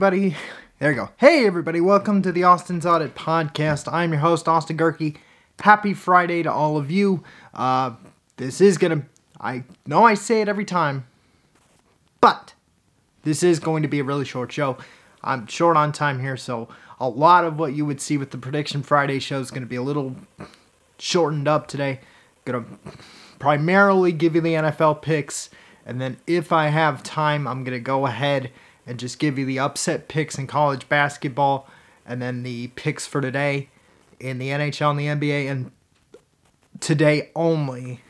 everybody. There you go. Hey, everybody. Welcome to the Austin's Audit Podcast. I'm your host, Austin Gehrke. Happy Friday to all of you. Uh, this is going to, I know I say it every time, but this is going to be a really short show. I'm short on time here, so a lot of what you would see with the Prediction Friday show is going to be a little shortened up today. Going to primarily give you the NFL picks, and then if I have time, I'm going to go ahead and just give you the upset picks in college basketball and then the picks for today in the NHL and the NBA and today only.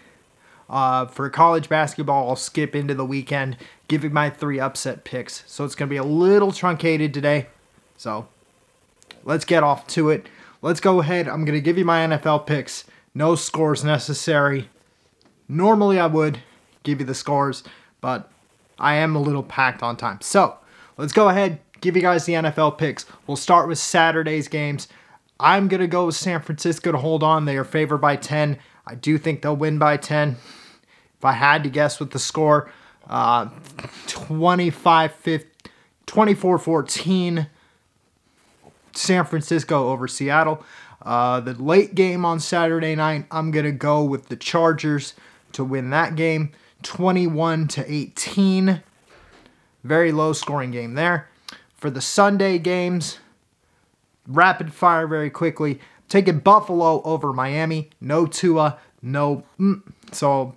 Uh, for college basketball, I'll skip into the weekend, you my three upset picks. So it's going to be a little truncated today. So let's get off to it. Let's go ahead. I'm going to give you my NFL picks. No scores necessary. Normally I would give you the scores, but I am a little packed on time. So let's go ahead, give you guys the NFL picks. We'll start with Saturday's games. I'm going to go with San Francisco to hold on. They are favored by 10. I do think they'll win by 10. If I had to guess with the score, uh, 25 24 14 San Francisco over Seattle. Uh, the late game on Saturday night, I'm going to go with the Chargers to win that game 21 to 18. Very low scoring game there. For the Sunday games, rapid fire very quickly. Taking Buffalo over Miami. No Tua, no. Mm. So,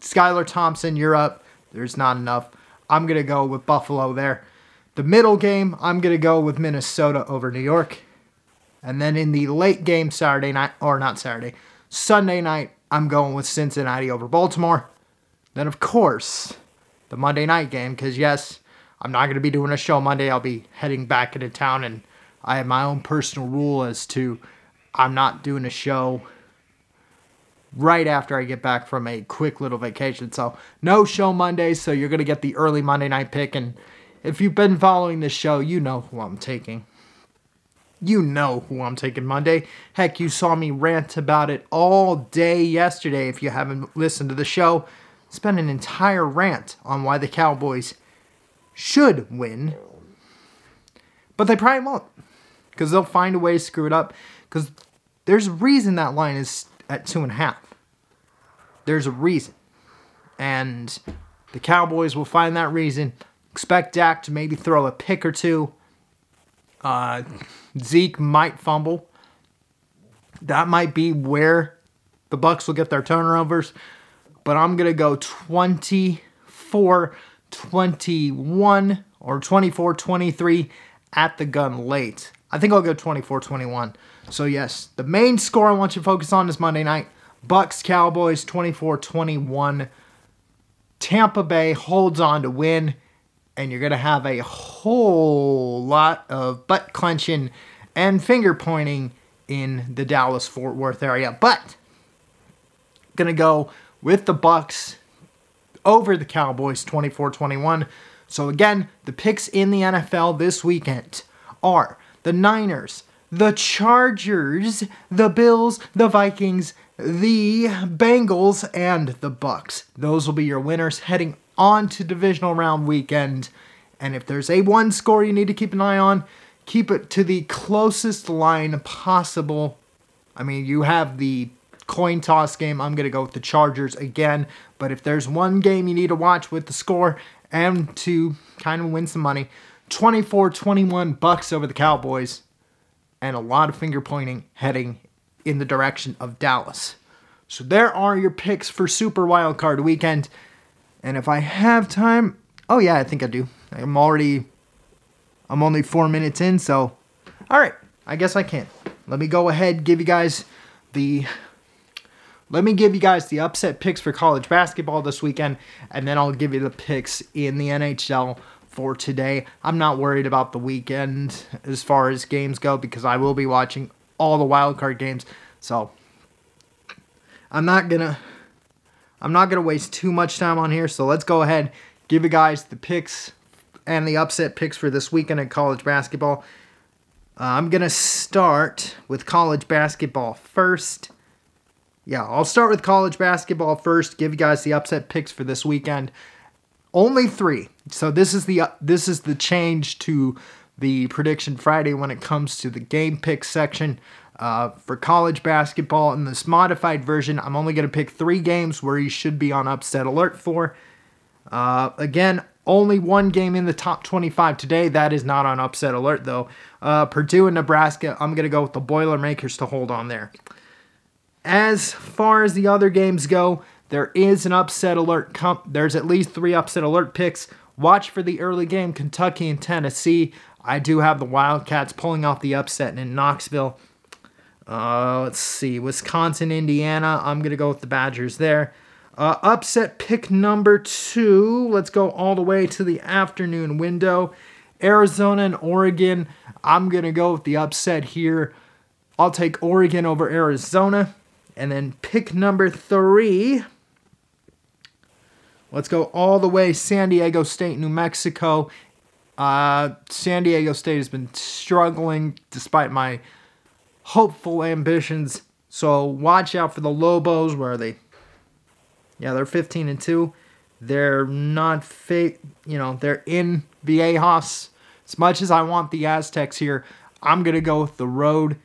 Skylar Thompson, you're up. There's not enough. I'm going to go with Buffalo there. The middle game, I'm going to go with Minnesota over New York. And then in the late game Saturday night, or not Saturday, Sunday night, I'm going with Cincinnati over Baltimore. Then, of course, the Monday night game, because yes, I'm not going to be doing a show Monday. I'll be heading back into town, and I have my own personal rule as to I'm not doing a show right after I get back from a quick little vacation. So, no show Monday, so you're going to get the early Monday night pick. And if you've been following this show, you know who I'm taking. You know who I'm taking Monday. Heck, you saw me rant about it all day yesterday. If you haven't listened to the show, spent an entire rant on why the Cowboys should win. But they probably won't. Because they'll find a way to screw it up. Because there's a reason that line is at two and a half. There's a reason. And the Cowboys will find that reason. Expect Dak to maybe throw a pick or two. Uh, Zeke might fumble. That might be where the Bucks will get their turnovers. But I'm going to go 24 21 or 24 23 at the gun late. I think I'll go 24 21. So, yes, the main score I want you to focus on is Monday night. Bucks Cowboys 24 21. Tampa Bay holds on to win, and you're going to have a whole lot of butt clenching and finger pointing in the Dallas Fort Worth area. But, going to go with the Bucks over the Cowboys 24-21. So again, the picks in the NFL this weekend are the Niners, the Chargers, the Bills, the Vikings, the Bengals and the Bucks. Those will be your winners heading on to divisional round weekend. And if there's a one score you need to keep an eye on, keep it to the closest line possible. I mean, you have the coin toss game, I'm going to go with the Chargers again. But if there's one game you need to watch with the score and to kind of win some money, 24 21 bucks over the Cowboys, and a lot of finger pointing heading in the direction of Dallas. So there are your picks for Super Wildcard Weekend. And if I have time, oh yeah, I think I do. I'm already, I'm only four minutes in, so all right, I guess I can. Let me go ahead, give you guys the let me give you guys the upset picks for college basketball this weekend, and then I'll give you the picks in the NHL for today. I'm not worried about the weekend as far as games go because I will be watching all the wildcard games. So I'm not gonna I'm not gonna waste too much time on here. So let's go ahead, give you guys the picks and the upset picks for this weekend in college basketball. Uh, I'm gonna start with college basketball first yeah, I'll start with college basketball first, give you guys the upset picks for this weekend. Only three. So this is the uh, this is the change to the prediction Friday when it comes to the game pick section. Uh, for college basketball in this modified version, I'm only going to pick three games where you should be on upset alert for. Uh, again, only one game in the top 25 today. That is not on upset alert, though. Uh, Purdue and Nebraska, I'm going to go with the Boilermakers to hold on there. As far as the other games go, there is an upset alert. Com- There's at least three upset alert picks. Watch for the early game, Kentucky and Tennessee. I do have the Wildcats pulling off the upset in Knoxville. Uh, let's see, Wisconsin, Indiana. I'm gonna go with the Badgers there. Uh, upset pick number two. Let's go all the way to the afternoon window. Arizona and Oregon. I'm gonna go with the upset here. I'll take Oregon over Arizona. And then pick number three. Let's go all the way San Diego State, New Mexico. Uh, San Diego State has been struggling despite my hopeful ambitions. So watch out for the Lobos. Where are they? Yeah, they're 15 and 2. They're not fake, you know, they're in Viejas. As much as I want the Aztecs here, I'm going to go with the road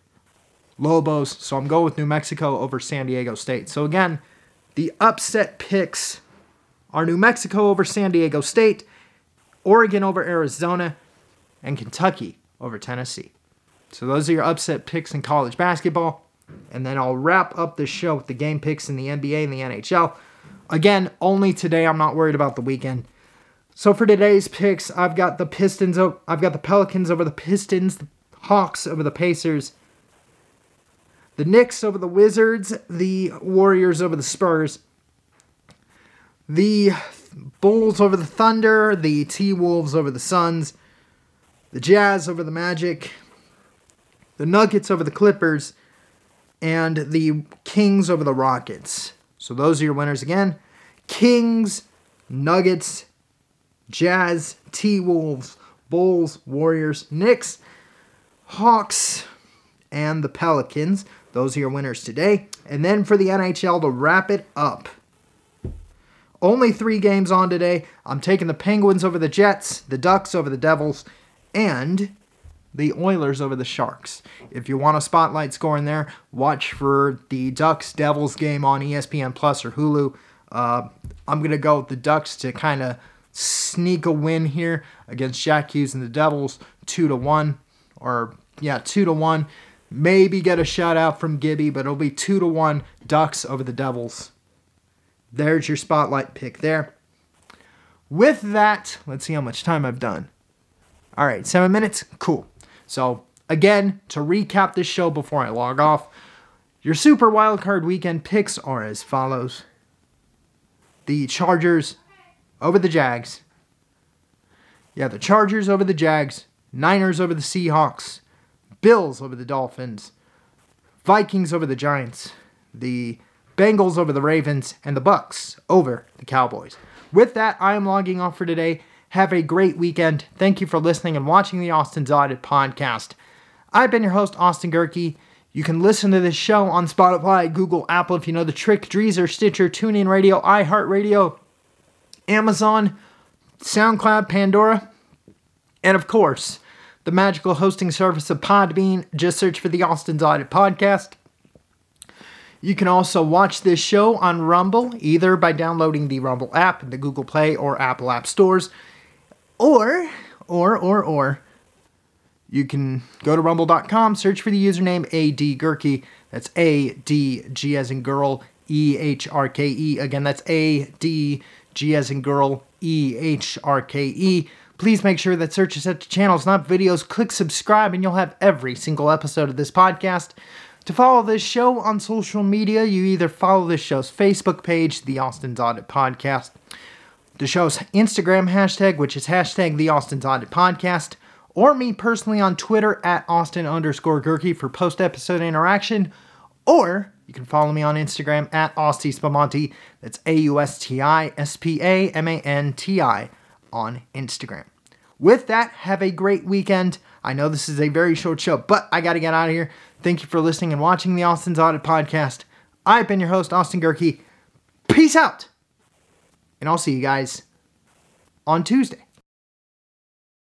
Lobos. So I'm going with New Mexico over San Diego State. So again, the upset picks are New Mexico over San Diego State, Oregon over Arizona, and Kentucky over Tennessee. So those are your upset picks in college basketball. And then I'll wrap up the show with the game picks in the NBA and the NHL. Again, only today. I'm not worried about the weekend. So for today's picks, I've got the Pistons. I've got the Pelicans over the Pistons, the Hawks over the Pacers, the Knicks over the Wizards, the Warriors over the Spurs, the Bulls over the Thunder, the T Wolves over the Suns, the Jazz over the Magic, the Nuggets over the Clippers, and the Kings over the Rockets. So those are your winners again Kings, Nuggets, Jazz, T Wolves, Bulls, Warriors, Knicks, Hawks, and the Pelicans. Those are your winners today. And then for the NHL to wrap it up. Only three games on today. I'm taking the Penguins over the Jets, the Ducks over the Devils, and the Oilers over the Sharks. If you want a spotlight score in there, watch for the Ducks Devils game on ESPN Plus or Hulu. Uh, I'm going to go with the Ducks to kind of sneak a win here against Jack Hughes and the Devils, 2 to 1 or yeah, 2 to 1. Maybe get a shutout from Gibby, but it'll be 2 to 1 Ducks over the Devils. There's your spotlight pick there. With that, let's see how much time I've done. All right, seven minutes? Cool. So, again, to recap this show before I log off, your Super Wildcard Weekend picks are as follows the Chargers over the Jags. Yeah, the Chargers over the Jags, Niners over the Seahawks, Bills over the Dolphins, Vikings over the Giants, the Bengals over the Ravens, and the Bucks over the Cowboys. With that, I am logging off for today. Have a great weekend. Thank you for listening and watching the Austin's Audit podcast. I've been your host, Austin Gehrke. You can listen to this show on Spotify, Google, Apple, if you know the trick, Deezer, Stitcher, TuneIn Radio, iHeartRadio, Amazon, SoundCloud, Pandora, and of course, the magical hosting service of Podbean. Just search for the Austin's Audit Podcast. You can also watch this show on Rumble, either by downloading the Rumble app in the Google Play or Apple App stores, or, or, or, or, you can go to rumble.com, search for the username AD That's A D G as in girl, E H R K E. Again, that's A D G as in girl, E H R K E. Please make sure that search is set to channels, not videos. Click subscribe, and you'll have every single episode of this podcast. To follow this show on social media, you either follow this show's Facebook page, The Austin's Audit Podcast, the show's Instagram hashtag, which is hashtag The Austin's Audit Podcast, or me personally on Twitter at Austin underscore Gehrke for post episode interaction, or you can follow me on Instagram at Austi Spamanti. That's A U S T I S P A M A N T I on Instagram. With that, have a great weekend. I know this is a very short show, but I got to get out of here. Thank you for listening and watching the Austin's Audit Podcast. I've been your host, Austin Gehrke. Peace out. And I'll see you guys on Tuesday.